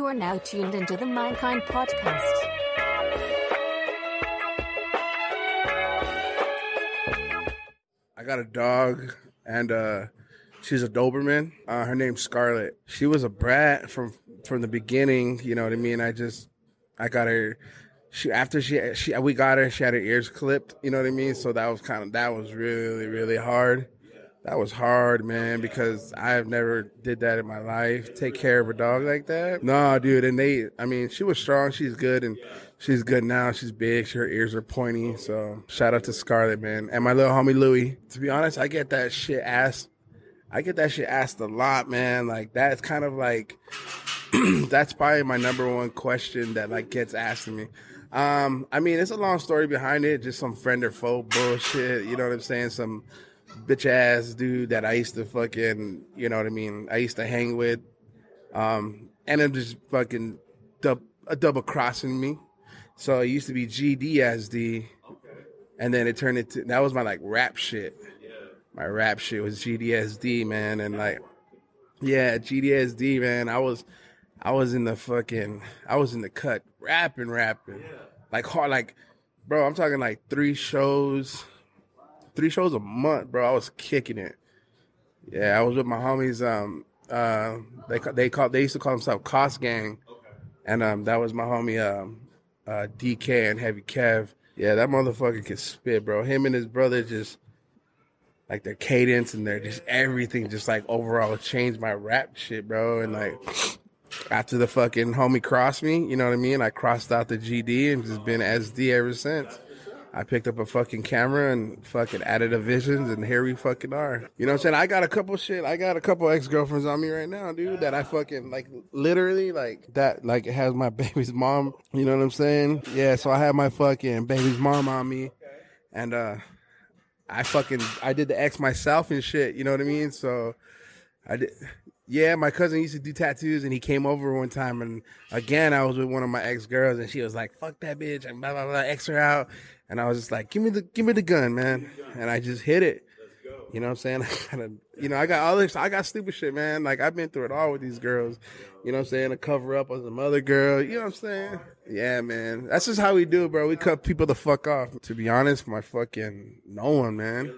You are now tuned into the Mankind Podcast. I got a dog, and uh, she's a Doberman. Uh, her name's Scarlet. She was a brat from from the beginning. You know what I mean? I just I got her. She after she she we got her. She had her ears clipped. You know what I mean? So that was kind of that was really really hard. That was hard, man, because I've never did that in my life. Take care of a dog like that. No, dude. And they, I mean, she was strong. She's good, and she's good now. She's big. Her ears are pointy. So shout out to Scarlet, man, and my little homie Louie. To be honest, I get that shit asked. I get that shit asked a lot, man. Like that's kind of like that's probably my number one question that like gets asked to me. Um, I mean, it's a long story behind it. Just some friend or foe bullshit. You know what I'm saying? Some bitch ass dude that I used to fucking, you know what I mean? I used to hang with. Um, and I'm just fucking dub, a double crossing me. So it used to be GDSD. And then it turned into, that was my like rap shit. Yeah. My rap shit was GDSD, man. And like, yeah, GDSD, man. I was, I was in the fucking, I was in the cut, rapping, rapping. Like hard, like, bro, I'm talking like three shows three shows a month, bro. I was kicking it. Yeah, I was with my homies. Um, uh, they they call they used to call themselves Cost Gang, and um, that was my homie um, uh, DK and Heavy Kev. Yeah, that motherfucker can spit, bro. Him and his brother just like their cadence and their just everything, just like overall changed my rap shit, bro. And like after the fucking homie crossed me, you know what I mean? I crossed out the GD and just been SD ever since. I picked up a fucking camera and fucking added a visions, and here we fucking are. You know what I'm saying? I got a couple shit. I got a couple ex girlfriends on me right now, dude. That I fucking like, literally like that. Like it has my baby's mom. You know what I'm saying? Yeah. So I have my fucking baby's mom on me, and uh, I fucking I did the X myself and shit. You know what I mean? So I did. Yeah, my cousin used to do tattoos, and he came over one time, and again, I was with one of my ex girls, and she was like, "Fuck that bitch," and blah blah blah, X her out, and I was just like, "Give me the, give me the gun, man," and I just hit it. You know what I'm saying? I gotta, you know, I got all this, I got stupid shit, man. Like I've been through it all with these girls. You know what I'm saying? To cover up on some other girl. You know what I'm saying? Yeah, man. That's just how we do, bro. We cut people the fuck off. To be honest, my fucking no one, man.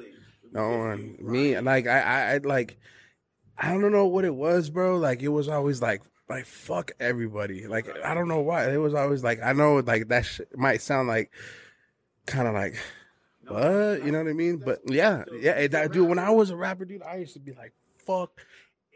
No one. Me, like I, I, I like. I don't know what it was, bro. Like it was always like like fuck everybody. Like I don't know why. It was always like I know like that sh- might sound like kind of like what you know what I mean. But yeah, yeah, that dude. When I was a rapper, dude, I used to be like fuck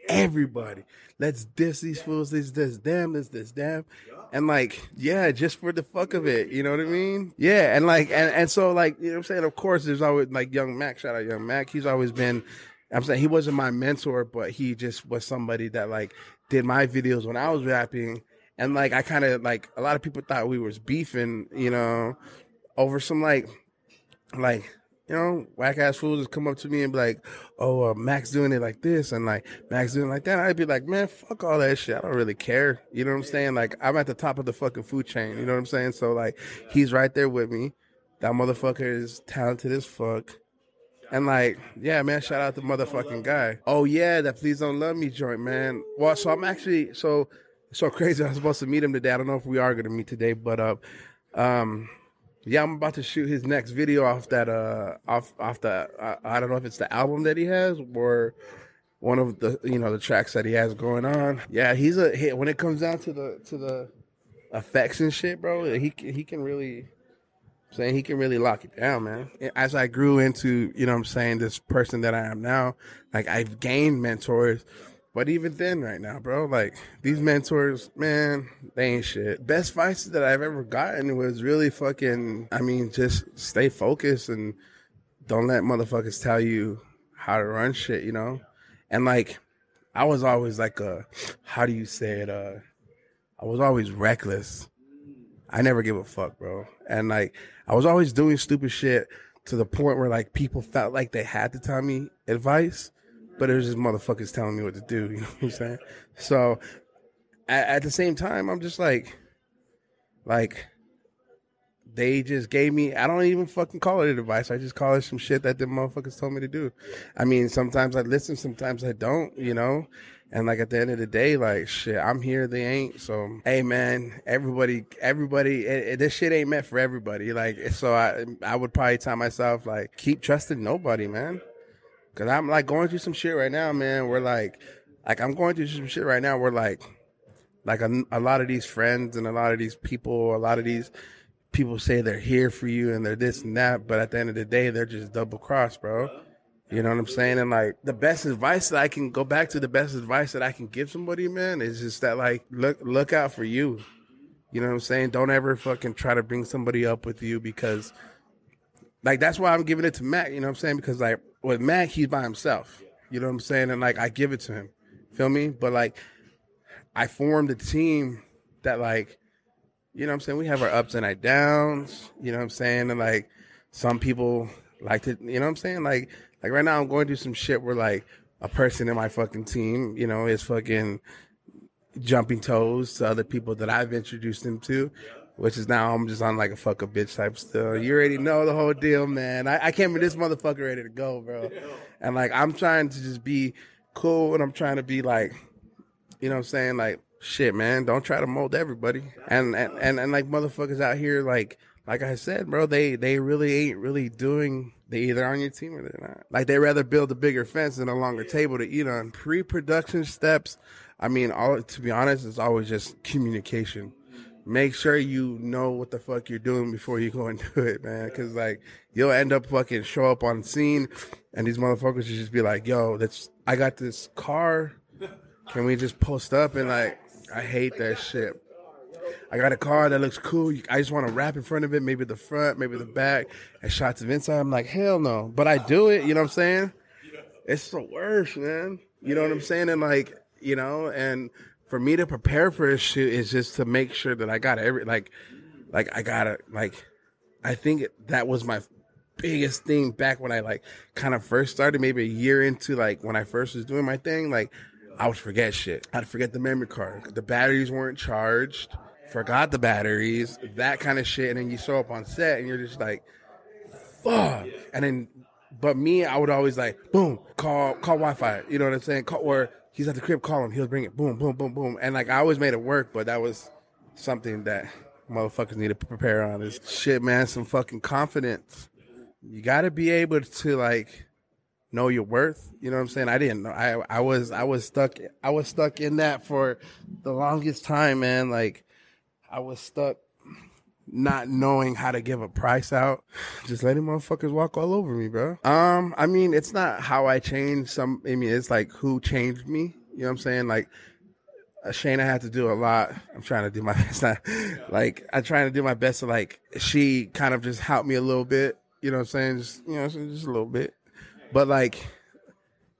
everybody. Let's diss these fools. This this them. This this them. And like yeah, just for the fuck of it. You know what I mean? Yeah, and like and and so like you know what I'm saying. Of course, there's always like Young Mac. Shout out Young Mac. He's always been I'm saying he wasn't my mentor, but he just was somebody that like did my videos when I was rapping. And like I kind of like a lot of people thought we was beefing, you know, over some like like you know whack ass fools just come up to me and be like, "Oh, uh, Max doing it like this," and like Max doing it like that. I'd be like, "Man, fuck all that shit. I don't really care." You know what I'm saying? Like I'm at the top of the fucking food chain. You know what I'm saying? So like he's right there with me. That motherfucker is talented as fuck. And like, yeah, man, shout out the motherfucking guy. Oh yeah, that please don't love me joint, man. Well, so I'm actually so so crazy. I was supposed to meet him today. I don't know if we are gonna meet today, but uh, um, yeah, I'm about to shoot his next video off that uh off off the uh, I don't know if it's the album that he has or one of the you know the tracks that he has going on. Yeah, he's a hit when it comes down to the to the effects and shit, bro. He he can really saying he can really lock it down, man. As I grew into, you know I'm saying, this person that I am now, like I've gained mentors. But even then, right now, bro, like these mentors, man, they ain't shit. Best advice that I've ever gotten was really fucking, I mean, just stay focused and don't let motherfuckers tell you how to run shit, you know? And like, I was always like a, how do you say it? Uh, I was always reckless. I never give a fuck, bro. And like, I was always doing stupid shit to the point where like people felt like they had to tell me advice, but it was just motherfuckers telling me what to do. You know what I'm saying? So at, at the same time, I'm just like, like, they just gave me, I don't even fucking call it advice. I just call it some shit that the motherfuckers told me to do. I mean, sometimes I listen, sometimes I don't, you know? And like at the end of the day, like shit, I'm here, they ain't. So hey, man, everybody, everybody, it, it, this shit ain't meant for everybody. Like eh, so, I I would probably tell myself like keep trusting nobody, man. Cause I'm like going through some shit right now, man. We're like, like I'm going through some shit right now. We're like, like a, a lot of these friends and a lot of these people, a lot of these people say they're here for you and they're this and that, but at the end of the day, they're just double cross, bro. You know what I'm saying? And like the best advice that I can go back to the best advice that I can give somebody, man, is just that like look look out for you. You know what I'm saying? Don't ever fucking try to bring somebody up with you because like that's why I'm giving it to Mac, you know what I'm saying? Because like with Mac, he's by himself. You know what I'm saying? And like I give it to him. Feel me? But like I formed a team that like you know what I'm saying? We have our ups and our downs, you know what I'm saying? And like some people like to you know what I'm saying? Like like right now, I'm going through some shit where like a person in my fucking team, you know, is fucking jumping toes to other people that I've introduced them to, which is now I'm just on like a fuck a bitch type still. You already know the whole deal, man. I, I came with this motherfucker ready to go, bro. And like I'm trying to just be cool and I'm trying to be like, you know what I'm saying? Like, shit, man, don't try to mold everybody. And and, and, and like motherfuckers out here like like I said, bro, they they really ain't really doing they either on your team or they're not. Like they rather build a bigger fence than a longer table to eat on. Pre-production steps, I mean, all to be honest, it's always just communication. Make sure you know what the fuck you're doing before you go and do it, man. Cause like you'll end up fucking show up on scene, and these motherfuckers just be like, "Yo, that's I got this car. Can we just post up?" And like, I hate that shit. I got a car that looks cool. I just want to wrap in front of it, maybe the front, maybe the back, and shots of inside. I'm like, hell no. But I do it, you know what I'm saying? It's the worst, man. You know what I'm saying? And like, you know, and for me to prepare for this shit is just to make sure that I got every, like, like I gotta, like, I think that was my biggest thing back when I like kind of first started, maybe a year into like when I first was doing my thing, like I would forget shit. I'd forget the memory card. The batteries weren't charged forgot the batteries, that kind of shit, and then you show up on set and you're just like, fuck. And then, but me, I would always like, boom, call call Wi-Fi. You know what I'm saying? Call, or he's at the crib, call him. He'll bring it. Boom, boom, boom, boom. And like I always made it work, but that was something that motherfuckers need to prepare on. Is shit, man. Some fucking confidence. You got to be able to like know your worth. You know what I'm saying? I didn't know. I I was I was stuck. I was stuck in that for the longest time, man. Like I was stuck not knowing how to give a price out, just letting motherfuckers walk all over me, bro. Um, I mean, it's not how I changed some. I mean, it's like who changed me. You know what I'm saying? Like, uh, Shayna had to do a lot. I'm trying to do my best. like, I'm trying to do my best to like. She kind of just helped me a little bit. You know what I'm saying? Just you know, just a little bit. But like,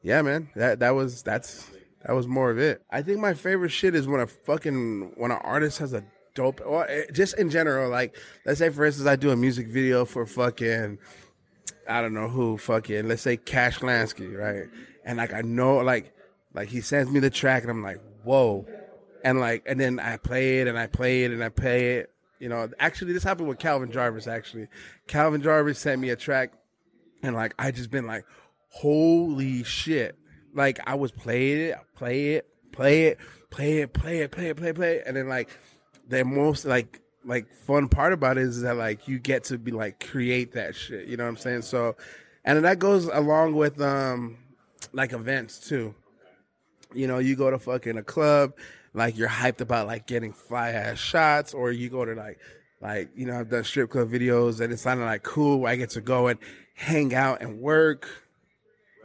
yeah, man, that that was that's that was more of it. I think my favorite shit is when a fucking when an artist has a dope. Or eh, just in general, like let's say for instance, I do a music video for fucking I don't know who fucking let's say Cash Lansky, right? And like I know like like he sends me the track and I'm like, whoa. And like and then I play it and I play it and I play it. You know, actually this happened with Calvin Jarvis actually. Calvin Jarvis sent me a track and like I just been like, holy shit. Like I was playing it, play it, play it, play it, play it, play it, play it, play it, and then like the most like like fun part about it is that like you get to be like create that shit. You know what I'm saying? So, and that goes along with um like events too. You know, you go to fucking a club, like you're hyped about like getting fly ass shots, or you go to like like you know I've done strip club videos and it's kind of like cool. I get to go and hang out and work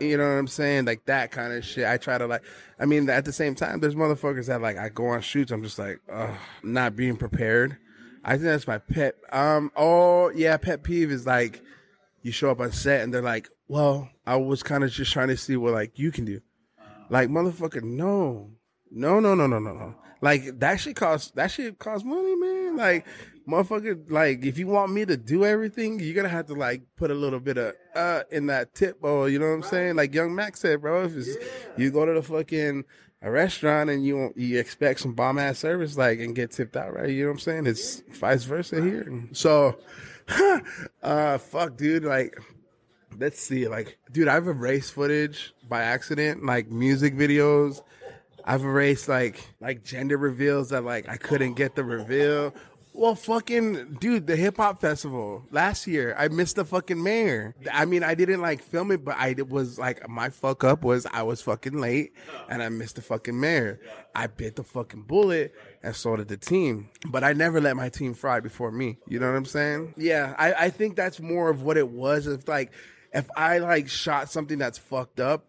you know what I'm saying? Like that kind of shit. I try to like. I mean, at the same time, there's motherfuckers that like I go on shoots. I'm just like, ugh, not being prepared. I think that's my pet. Um. Oh yeah, pet peeve is like, you show up on set and they're like, well, I was kind of just trying to see what like you can do. Like motherfucker, no, no, no, no, no, no, no. Like that shit costs. That shit costs money, man. Like motherfucker, like if you want me to do everything, you're gonna have to like put a little bit of uh in that tip bowl. You know what I'm saying? Like Young Mac said, bro. If it's, you go to the fucking a restaurant and you you expect some bomb ass service, like and get tipped out, right? You know what I'm saying? It's vice versa here. So, uh, fuck, dude. Like, let's see. Like, dude, I have erased footage by accident, like music videos I've erased like like gender reveals that like I couldn't get the reveal. Well, fucking dude, the hip hop festival last year, I missed the fucking mayor. I mean, I didn't like film it, but I was like, my fuck up was I was fucking late and I missed the fucking mayor. I bit the fucking bullet and so did the team. But I never let my team fry before me. You know what I'm saying? Yeah, I, I think that's more of what it was. If like, if I like shot something that's fucked up,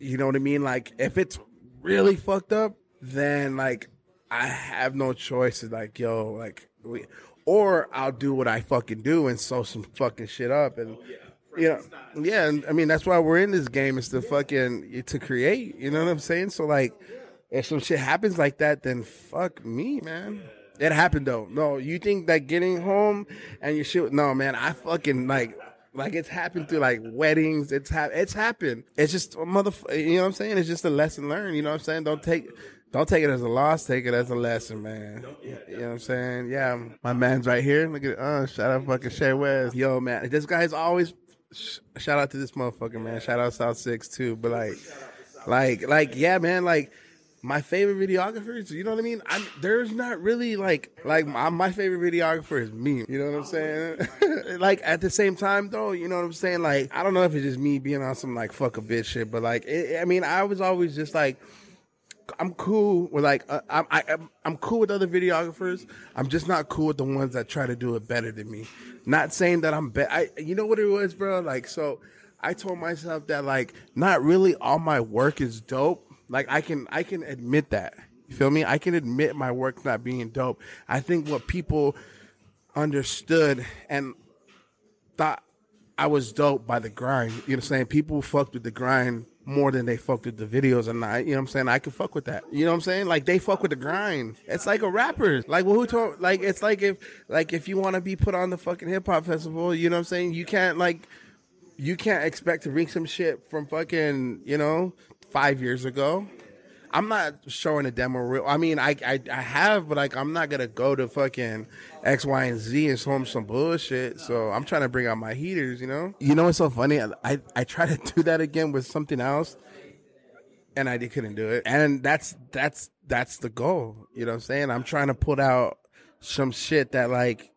you know what I mean? Like, if it's really fucked up, then like I have no choice. It's like, yo, like, we, or I'll do what I fucking do and sew some fucking shit up and. Oh, you know, yeah, and I mean that's why we're in this game is to fucking to create. You know what I'm saying? So like, if some shit happens like that, then fuck me, man. It happened though. No, you think that getting home and you shit? No, man. I fucking like like it's happened through like weddings. It's ha- it's happened. It's just a motherfucker. You know what I'm saying? It's just a lesson learned. You know what I'm saying? Don't take don't take it as a loss. Take it as a lesson, man. You know what I'm saying? Yeah, my man's right here. Look at uh, shout out fucking Shay West. Yo, man, this guy's always shout out to this motherfucker, man. Shout out South Six too. But like, like, like, yeah, man, like my favorite videographers, you know what I mean? I'm, there's not really like like my, my favorite videographer is me. You know what I'm saying? like at the same time though, you know what I'm saying? Like I don't know if it's just me being on some like fuck a bitch shit, but like it, I mean, I was always just like. I'm cool with like uh, I'm I, am i am cool with other videographers. I'm just not cool with the ones that try to do it better than me. Not saying that I'm better. I you know what it was, bro. Like so, I told myself that like not really all my work is dope, like I can I can admit that. You feel me? I can admit my work not being dope. I think what people understood and thought I was dope by the grind. You know what I'm saying? People fucked with the grind more than they fucked with the videos and I you know what I'm saying? I can fuck with that. You know what I'm saying? Like they fuck with the grind. It's like a rapper. Like well who told like it's like if like if you wanna be put on the fucking hip hop festival, you know what I'm saying? You can't like you can't expect to bring some shit from fucking, you know, five years ago. I'm not showing a demo reel. I mean, I, I, I have, but like, I'm not gonna go to fucking X, Y, and Z and show them some bullshit. So I'm trying to bring out my heaters, you know. You know what's so funny? I I try to do that again with something else, and I couldn't do it. And that's that's that's the goal. You know what I'm saying? I'm trying to put out some shit that like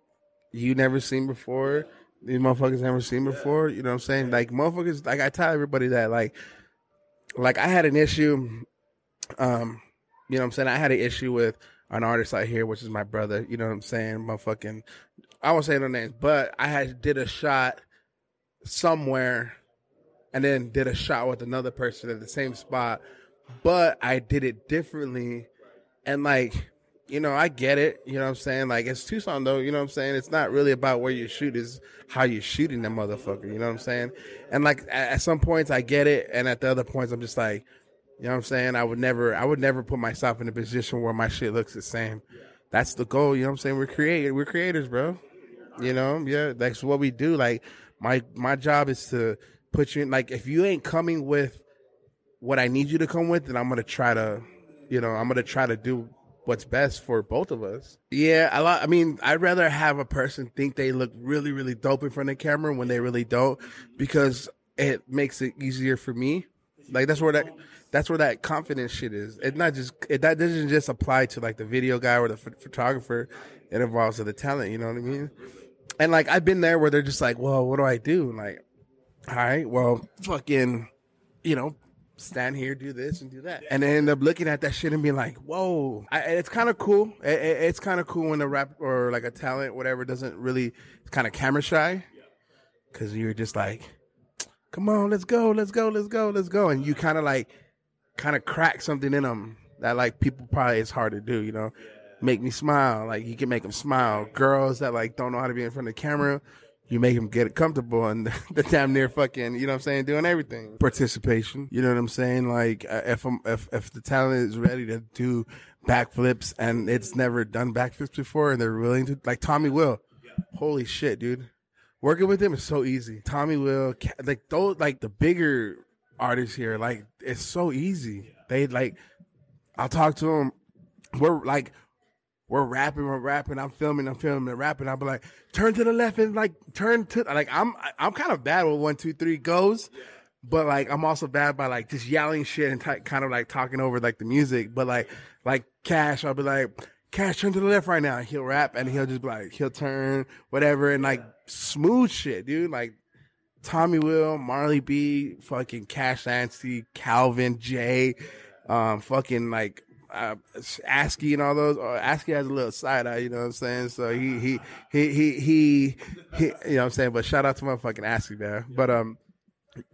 you never seen before. These motherfuckers never seen before. You know what I'm saying? Like motherfuckers. Like I tell everybody that like like I had an issue. Um, you know what I'm saying? I had an issue with an artist out here, which is my brother. You know what I'm saying? Motherfucking, I won't say no names, but I had did a shot somewhere, and then did a shot with another person at the same spot, but I did it differently, and like. You know, I get it. You know what I'm saying? Like, it's Tucson, though. You know what I'm saying? It's not really about where you shoot, it's how you're shooting that motherfucker. You know what I'm saying? And like, at, at some points, I get it. And at the other points, I'm just like, you know what I'm saying? I would never, I would never put myself in a position where my shit looks the same. That's the goal. You know what I'm saying? We're creative. We're creators, bro. You know, yeah, that's what we do. Like my my job is to put you in. Like if you ain't coming with what I need you to come with, then I'm gonna try to, you know, I'm gonna try to do what's best for both of us. Yeah, a lot. I mean, I'd rather have a person think they look really, really dope in front of the camera when they really don't, because it makes it easier for me. Like that's where that oh. that's where that confidence shit is. It's not just it, that doesn't just apply to like the video guy or the photographer. It involves the talent. You know what I mean? And like I've been there where they're just like, well, what do I do? like, all right, well, fucking, you know, stand here, do this, and do that, and they end up looking at that shit and being like, "Whoa!" I, it's kind of cool. It, it, it's kind of cool when a rap or like a talent, whatever, doesn't really kind of camera shy, because you're just like, "Come on, let's go, let's go, let's go, let's go," and you kind of like, kind of crack something in them that like people probably it's hard to do, you know. Make me smile, like you can make them smile. Girls that like don't know how to be in front of the camera, you make them get comfortable and the damn near fucking, you know what I'm saying, doing everything. Participation, you know what I'm saying? Like uh, if I'm, if, if the talent is ready to do backflips and it's never done backflips before and they're willing to, like Tommy Will. Holy shit, dude. Working with them is so easy. Tommy Will, like those, like the bigger artists here, like it's so easy. They like, I'll talk to them. We're like, we're rapping, we're rapping, I'm filming, I'm filming, and rapping. I'll be like, turn to the left and like turn to like I'm I'm kind of bad with one, two, three goes. but like I'm also bad by like just yelling shit and t- kind of like talking over like the music. But like like Cash, I'll be like, Cash, turn to the left right now. He'll rap and he'll just be like he'll turn whatever and like smooth shit, dude. Like Tommy Will, Marley B, fucking Cash Nancy, Calvin, Jay, um, fucking like uh, ASCII and all those. Or ASCII has a little side eye, you know what I'm saying? So he he he he he, he you know what I'm saying. But shout out to my fucking ASCII there. But um,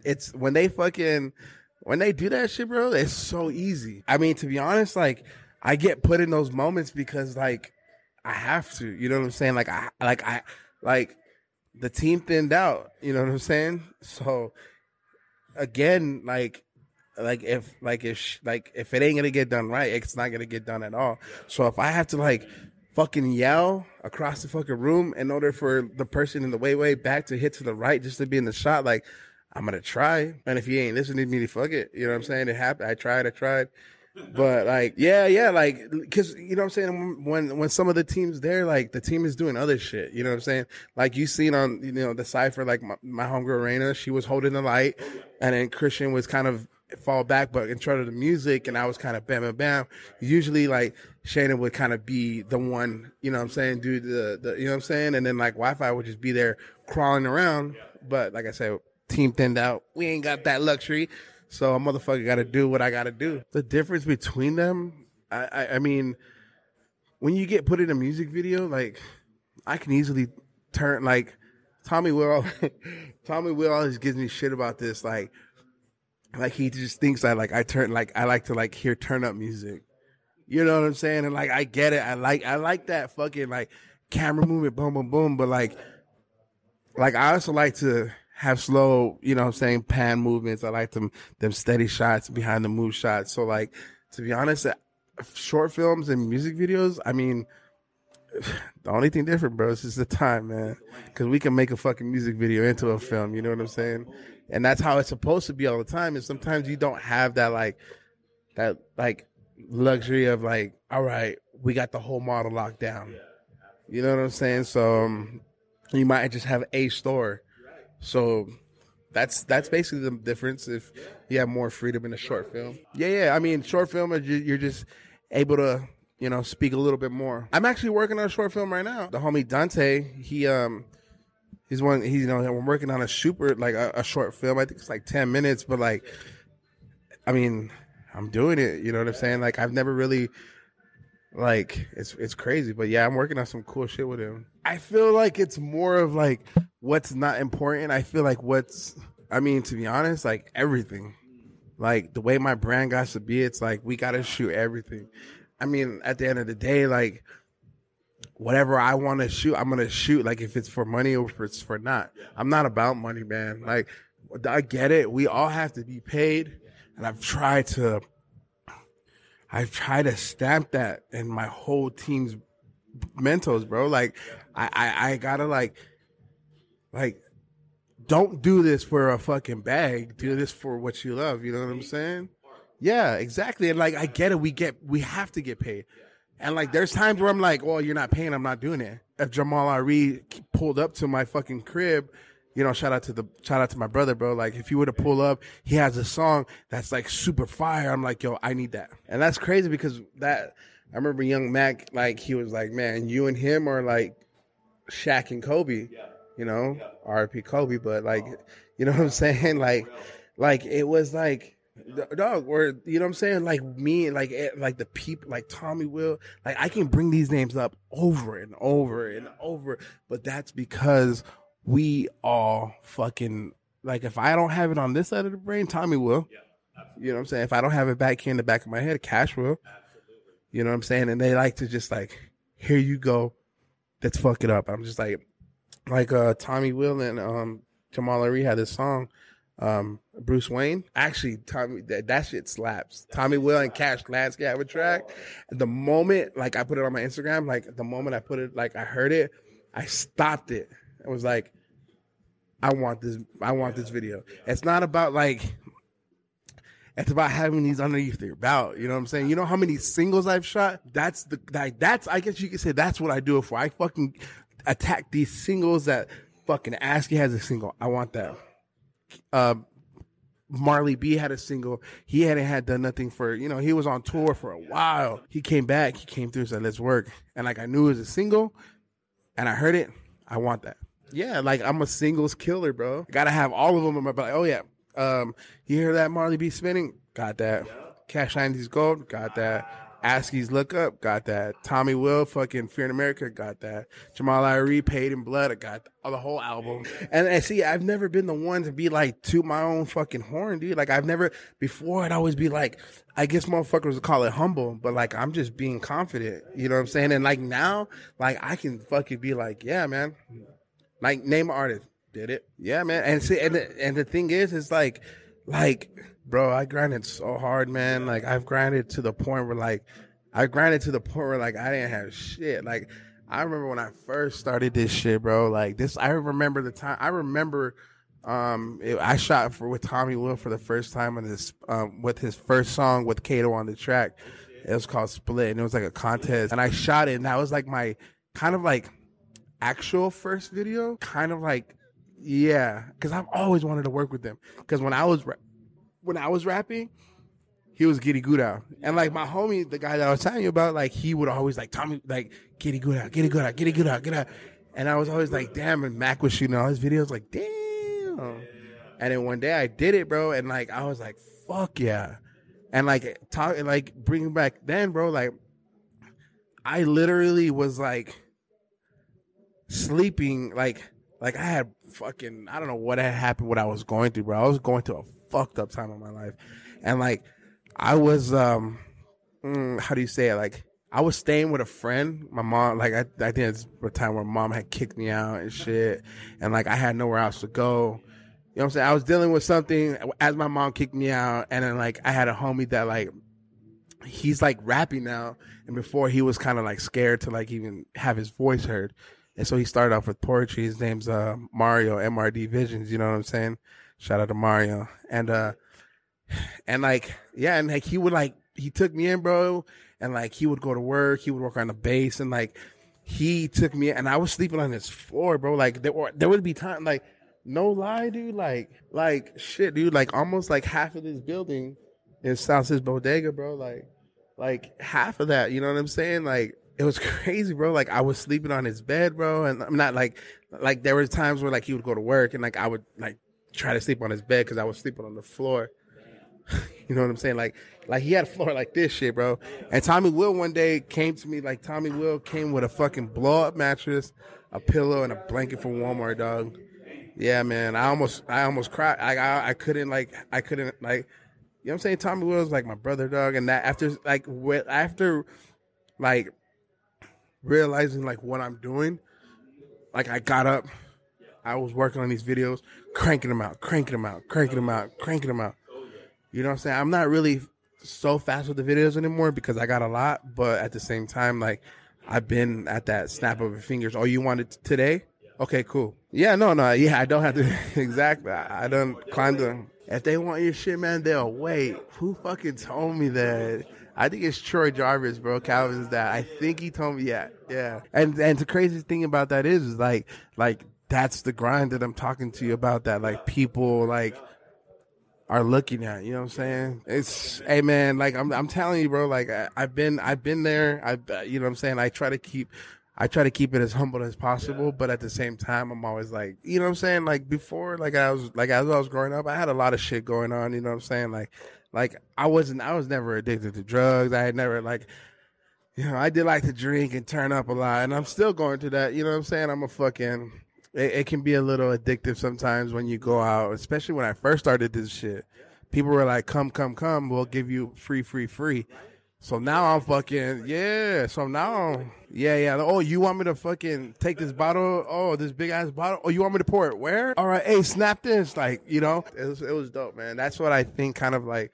it's when they fucking when they do that shit, bro. It's so easy. I mean, to be honest, like I get put in those moments because like I have to. You know what I'm saying? Like I like I like the team thinned out. You know what I'm saying? So again, like like if like if like if it ain't gonna get done right, it's not gonna get done at all. So if I have to like fucking yell across the fucking room in order for the person in the way way back to hit to the right just to be in the shot, like I'm gonna try. And if you ain't listening to me, fuck it. You know what I'm saying? It happened. I tried. I tried. But like, yeah, yeah, like, cause you know what I'm saying. When when some of the teams there, like the team is doing other shit. You know what I'm saying? Like you seen on you know the cipher, like my, my homegirl Reina, she was holding the light, and then Christian was kind of fall back, but in terms of the music, and I was kind of bam, bam, bam. Usually, like Shannon would kind of be the one, you know what I'm saying, do the, the, you know what I'm saying, and then like Wi-Fi would just be there crawling around. But like I said, team thinned out. We ain't got that luxury, so a motherfucker got to do what I got to do. The difference between them, I, I, I mean, when you get put in a music video, like I can easily turn like Tommy Will. Tommy Will always gives me shit about this, like like he just thinks I like I turn like I like to like hear turn up music. You know what I'm saying? And like I get it. I like I like that fucking like camera movement, boom, boom, boom. But like like I also like to have slow, you know what I'm saying, pan movements. I like them them steady shots behind the move shots. So like to be honest, uh, short films and music videos, I mean the only thing different, bro, is just the time, man. Because we can make a fucking music video into a film. You know what I'm saying? and that's how it's supposed to be all the time. And sometimes you don't have that like that like luxury of like, all right, we got the whole model locked down. You know what I'm saying? So um, you might just have a store. So that's that's basically the difference. If you have more freedom in a short film, yeah, yeah. I mean, short film, you're just able to you know speak a little bit more. I'm actually working on a short film right now. The homie Dante, he um He's one. He's you know I'm working on a super like a, a, short film. I think it's like ten minutes, but like, I mean, I'm doing it. You know what I'm saying? Like I've never really like it's it's crazy, but yeah, I'm working on some cool shit with him. I feel like it's more of like what's not important. I feel like what's I mean to be honest, like everything. Like the way my brand got to be, it's like we got to shoot everything. I mean, at the end of the day, like whatever I want to shoot, I'm gonna shoot. Like if it's for money or if it's for not. I'm not about money, man. Like I get it. We all have to be paid, and I've tried to. I've tried to stamp that in my whole team's mentals, bro. Like I, I, I gotta like, like, don't do this for a fucking bag. Do this for what you love. You know what I'm saying? Yeah, exactly. And like, I get it. We get, we have to get paid. And like, there's times where I'm like, well, you're not paying. I'm not doing it. If Jamal Ari pulled up to my fucking crib, you know, shout out to the, shout out to my brother, bro. Like, if you were to pull up, he has a song that's like super fire. I'm like, yo, I need that. And that's crazy because that, I remember young Mac, like, he was like, man, you and him are like Shaq and Kobe, Yeah. you know, RP Kobe. But like, you know what I'm saying? Like, like, it was like, dog or you know what i'm saying like me like eh, like the people like tommy will like i can bring these names up over and over and over but that's because we all fucking like if i don't have it on this side of the brain tommy will yeah, you know what i'm saying if i don't have it back here in the back of my head cash will absolutely. you know what i'm saying and they like to just like here you go let's fuck it up i'm just like like uh tommy will and um jamal Ari had this song um, Bruce Wayne. Actually, Tommy, that, that shit slaps. Tommy Will and Cash Lansky have a track. The moment, like, I put it on my Instagram, like, the moment I put it, like, I heard it, I stopped it. I was like, I want this, I want this video. It's not about, like, it's about having these underneath your belt. You know what I'm saying? You know how many singles I've shot? That's the, like, that's, I guess you could say that's what I do it for. I fucking attack these singles that fucking ASCII has a single. I want that uh, Marley B had a single. He hadn't had done nothing for, you know, he was on tour for a while. He came back, he came through, said, let's work. And like I knew it was a single and I heard it. I want that. Yeah, like I'm a singles killer, bro. Gotta have all of them in my like, oh yeah. Um, you hear that Marley B spinning? Got that. Cash 90s Gold? Got that. Askey's Look Up, got that. Tommy Will, fucking Fear in America, got that. Jamal Irie, Paid in Blood, I got the whole album. And, I see, I've never been the one to be like to my own fucking horn, dude. Like I've never before. I'd always be like, I guess motherfuckers would call it humble, but like I'm just being confident. You know what I'm saying? And like now, like I can fucking be like, yeah, man. Like name artist, did it? Yeah, man. And see, and the, and the thing is, is like, like bro, I grinded so hard, man. Like I've grinded to the point where like I grinded to the point where like I didn't have shit. Like I remember when I first started this shit, bro. Like this, I remember the time. I remember um it, I shot for with Tommy Will for the first time on this um with his first song with Kato on the track. It was called Split, and it was like a contest, and I shot it, and that was like my kind of like actual first video, kind of like yeah, because I've always wanted to work with them. Because when I was when I was rapping, he was Giddy Gouda. And like my homie, the guy that I was telling you about, like he would always like Tommy, like Giddy Gouda, Giddy Gouda, Giddy Gouda, get out. And I was always like, damn. And Mac was shooting all his videos, like, damn. And then one day I did it, bro. And like, I was like, fuck yeah. And like, talk, like, bringing back then, bro, like, I literally was like sleeping, like, like I had fucking, I don't know what had happened, what I was going through, bro. I was going through a fucked up time in my life, and like I was, um, mm, how do you say it? Like I was staying with a friend. My mom, like I, I think it's a time where mom had kicked me out and shit, and like I had nowhere else to go. You know what I'm saying? I was dealing with something as my mom kicked me out, and then like I had a homie that like he's like rapping now, and before he was kind of like scared to like even have his voice heard, and so he started off with poetry. His name's uh Mario MRD Visions. You know what I'm saying? Shout out to Mario. And uh and like yeah, and like he would like he took me in, bro, and like he would go to work, he would work on the base and like he took me and I was sleeping on his floor, bro. Like there were there would be time like no lie, dude, like like shit, dude, like almost like half of this building is South's bodega, bro. Like like half of that, you know what I'm saying? Like it was crazy, bro. Like I was sleeping on his bed, bro, and I'm not like like there were times where like he would go to work and like I would like try to sleep on his bed because I was sleeping on the floor. you know what I'm saying? Like, like he had a floor like this shit, bro. And Tommy Will one day came to me like Tommy Will came with a fucking blow up mattress, a pillow, and a blanket from Walmart, dog. Yeah, man. I almost, I almost cried. I, I, I couldn't like, I couldn't like, you know what I'm saying? Tommy Will Will's like my brother, dog. And that after, like, after, like, realizing like what I'm doing, like I got up I was working on these videos, cranking them out, cranking them out, cranking them out, cranking them out. You know what I'm saying? I'm not really so fast with the videos anymore because I got a lot, but at the same time, like I've been at that snap of your fingers. Oh, you wanted today? Okay, cool. Yeah, no, no, yeah, I don't have to exactly. I, I don't climb the. If they want your shit, man, they'll wait. Who fucking told me that? I think it's Troy Jarvis, bro. Calvin's dad. I think he told me, yeah, yeah. And and the crazy thing about that is, is like, like that's the grind that I'm talking to you about. That like people like are looking at. You know what I'm saying? It's hey man, like I'm I'm telling you, bro. Like I, have been I've been there. I you know what I'm saying. I try to keep. I try to keep it as humble as possible, but at the same time, I'm always like, you know what I'm saying? Like before, like I was, like as I was growing up, I had a lot of shit going on. You know what I'm saying? Like, like I wasn't, I was never addicted to drugs. I had never like, you know, I did like to drink and turn up a lot, and I'm still going to that. You know what I'm saying? I'm a fucking, it, it, can be a little addictive sometimes when you go out, especially when I first started this shit. People were like, "Come, come, come! We'll give you free, free, free." So now I'm fucking yeah. So now I'm yeah, yeah. Oh, you want me to fucking take this bottle? Oh, this big ass bottle. Oh, you want me to pour it where? All right, hey, snap this. Like you know, it was it was dope, man. That's what I think kind of like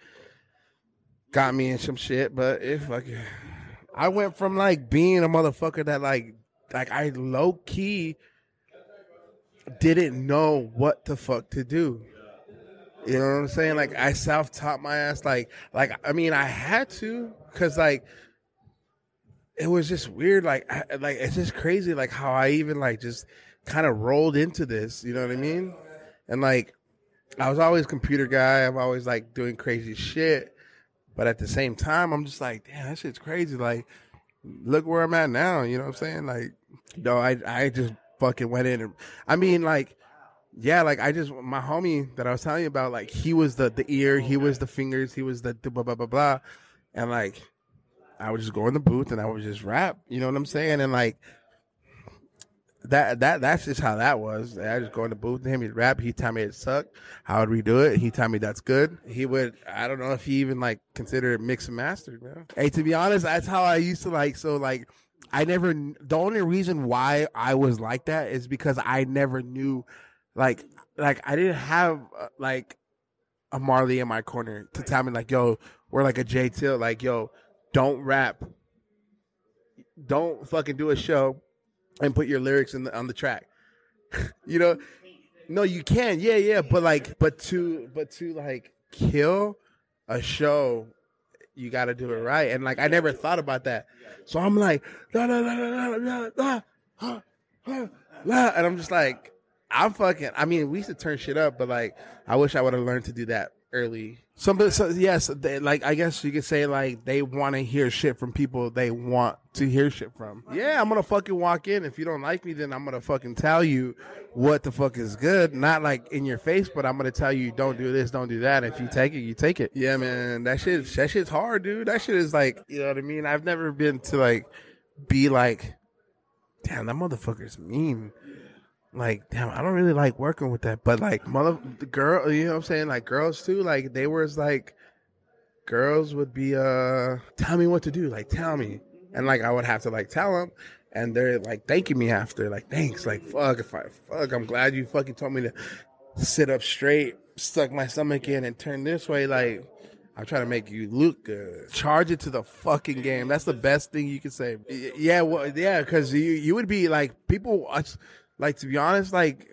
got me in some shit. But if fucking, I went from like being a motherfucker that like like I low key didn't know what the fuck to do. You know what I'm saying? Like I self taught my ass. Like like I mean I had to because like it was just weird. Like I, like it's just crazy. Like how I even like just kind of rolled into this. You know what I mean? And like I was always computer guy. I'm always like doing crazy shit. But at the same time, I'm just like, damn, that shit's crazy. Like, look where I'm at now. You know what I'm saying? Like, no, I I just fucking went in and I mean like yeah, like I just my homie that I was telling you about, like he was the the ear, he oh, was the fingers, he was the, blah blah blah blah, and like I would just go in the booth and I would just rap, you know what I'm saying? And like that that that's just how that was. I just go in the booth to him, he'd rap, he'd tell me it sucked, I would redo it, he'd tell me that's good. He would I don't know if he even like considered mix and mastered, man. Hey, to be honest, that's how I used to like so like I never the only reason why I was like that is because I never knew like like I didn't have uh, like a Marley in my corner to tell me like, yo, we're like a J Till, like, yo, don't rap, don't fucking do a show, and put your lyrics in the, on the track. you know, no, you can, yeah, yeah, but like, but to but to like kill a show. You got to do it right, and like I never thought about that, so I'm like, la la la la la la la, la, and I'm just like, I'm fucking. I mean, we used to turn shit up, but like, I wish I would have learned to do that early. Some, so, yes, they, like I guess you could say like they want to hear shit from people they want to hear shit from. Yeah, I'm gonna fucking walk in. If you don't like me, then I'm gonna fucking tell you what the fuck is good. Not like in your face, but I'm gonna tell you don't do this, don't do that. If you take it, you take it. Yeah, man, that shit, that shit's hard, dude. That shit is like, you know what I mean. I've never been to like be like, damn, that motherfucker's mean like damn i don't really like working with that but like mother the girl you know what i'm saying like girls too like they were like girls would be uh tell me what to do like tell me and like i would have to like tell them and they're like thanking me after like thanks like fuck if i fuck i'm glad you fucking told me to sit up straight stuck my stomach in and turn this way like I'm trying to make you look good. Charge it to the fucking game. That's the best thing you can say. Yeah, well, yeah, because you you would be like people. Like to be honest, like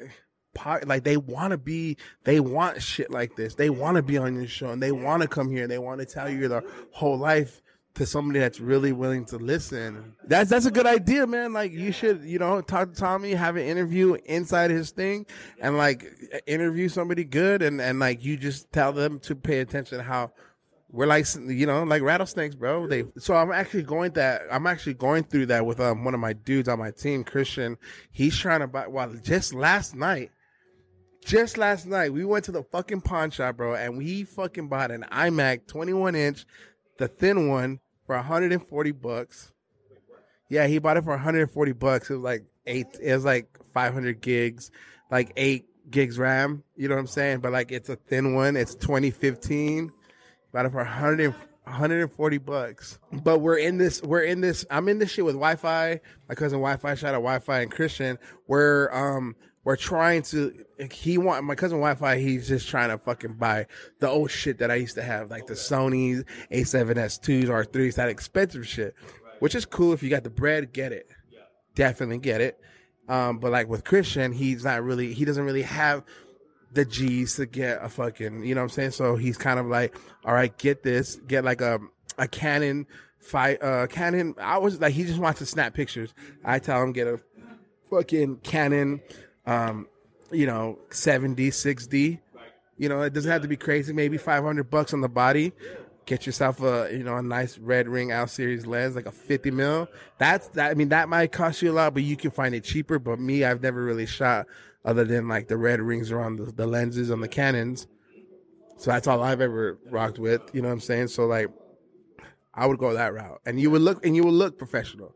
like they want to be they want shit like this. They want to be on your show and they want to come here and they want to tell you their whole life to somebody that's really willing to listen. That's that's a good idea man. Like you should you know talk to tommy have an interview inside his thing and like interview somebody good and and like you just tell them to pay attention to how we're like you know like rattlesnakes bro. They so i'm actually going that i'm actually going through that with um one of my dudes on my team christian. He's trying to buy well just last night just last night we went to the fucking pawn shop bro and we fucking bought an imac 21 inch the thin one for 140 bucks. Yeah he bought it for 140 bucks. It was like eight it was like 500 gigs like eight gigs ram you know what i'm saying? But like it's a thin one it's 2015 It for 100, 140 bucks. But we're in this, we're in this, I'm in this shit with Wi Fi. My cousin Wi Fi, shout out Wi Fi and Christian. We're, um, we're trying to, he want, my cousin Wi Fi, he's just trying to fucking buy the old shit that I used to have, like the Sony's A7S2s, R3s, that expensive shit, which is cool. If you got the bread, get it. Definitely get it. Um, but like with Christian, he's not really, he doesn't really have, the G's to get a fucking, you know what I'm saying? So he's kind of like, all right, get this, get like a, a Canon fight, uh, Canon. I was like, he just wants to snap pictures. I tell him get a fucking Canon, um, you know, 7D, 6D. You know, it doesn't have to be crazy. Maybe 500 bucks on the body. Get yourself a, you know, a nice red ring L series lens, like a 50 mil. That's that. I mean, that might cost you a lot, but you can find it cheaper. But me, I've never really shot other than like the red rings around the, the lenses on the Canons. So that's all I've ever rocked with. You know what I'm saying? So like, I would go that route, and you would look and you would look professional.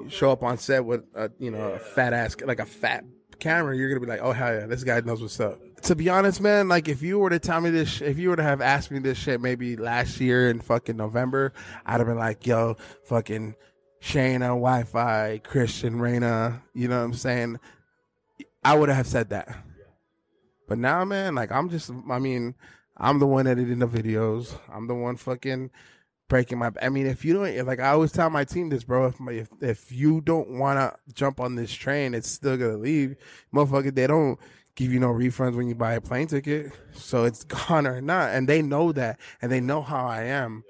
You show up on set with a you know a fat ass like a fat camera, you're gonna be like, oh hell yeah, this guy knows what's up. To be honest, man, like if you were to tell me this, if you were to have asked me this shit maybe last year in fucking November, I'd have been like, yo, fucking Shayna, Wi-Fi, Christian, Raina, you know what I'm saying? I would have said that. But now, man, like I'm just, I mean, I'm the one editing the videos. I'm the one fucking breaking my. I mean, if you don't, like I always tell my team this, bro. If my, if, if you don't want to jump on this train, it's still gonna leave, motherfucker. They don't give you no refunds when you buy a plane ticket, so it's gone or not, and they know that, and they know how I am,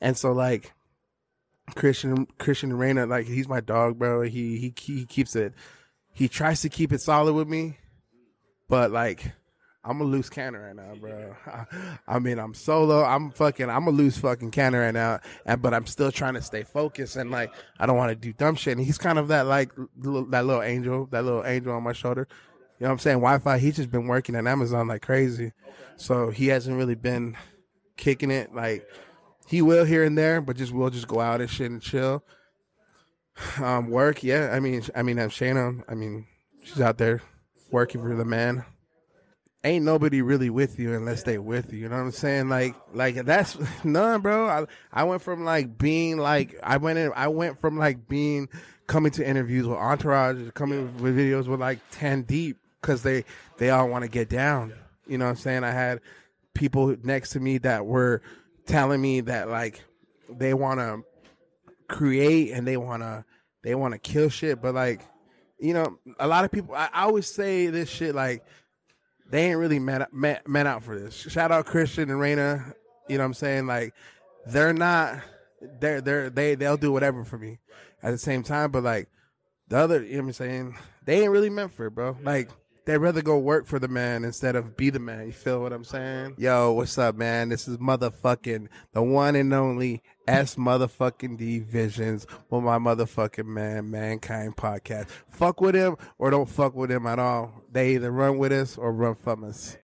and so like. Christian Christian Raina, like he's my dog, bro. He he he keeps it he tries to keep it solid with me, but like I'm a loose cannon right now, bro. I, mean, I'm solo. I'm fucking. I'm a loose fucking cannon right now, and but I'm still trying to stay focused and like I don't want to do dumb shit. And he's kind of that like that little angel, that little angel on my shoulder. You know what I'm saying? Wi-Fi. He's just been working at Amazon like crazy, so he hasn't really been kicking it. Like he will here and there, but just we'll just go out and shit and chill. Um, work, yeah. I mean, I mean, I'm Shana. I mean, she's out there working for the man ain't nobody really with you unless they with you. You know what I'm saying? Like, like that's none, bro. I, I went from like being like, I went in, I went from like being coming to interviews with Entourage, coming with videos with like 10 deep because they, they all want to get down. You know what I'm saying? I had people next to me that were telling me that like they want to create and they want to, they want to kill shit. But like, you know, a lot of people, I, I always say this shit like, they ain't really met, met, met out for this. Shout out Christian and Raina. You know what I'm saying? Like, they're not, they're, they're, they, they'll do whatever for me at the same time. But like, the other, you know what I'm saying? They ain't really meant for it, bro. Like, they'd rather go work for the man instead of be the man. You feel what I'm saying? Yo, what's up, man? This is motherfucking the one and only S motherfucking D Visions with my motherfucking man, Mankind Podcast. Fuck with him or don't fuck with him at all. They either run with us or run from us.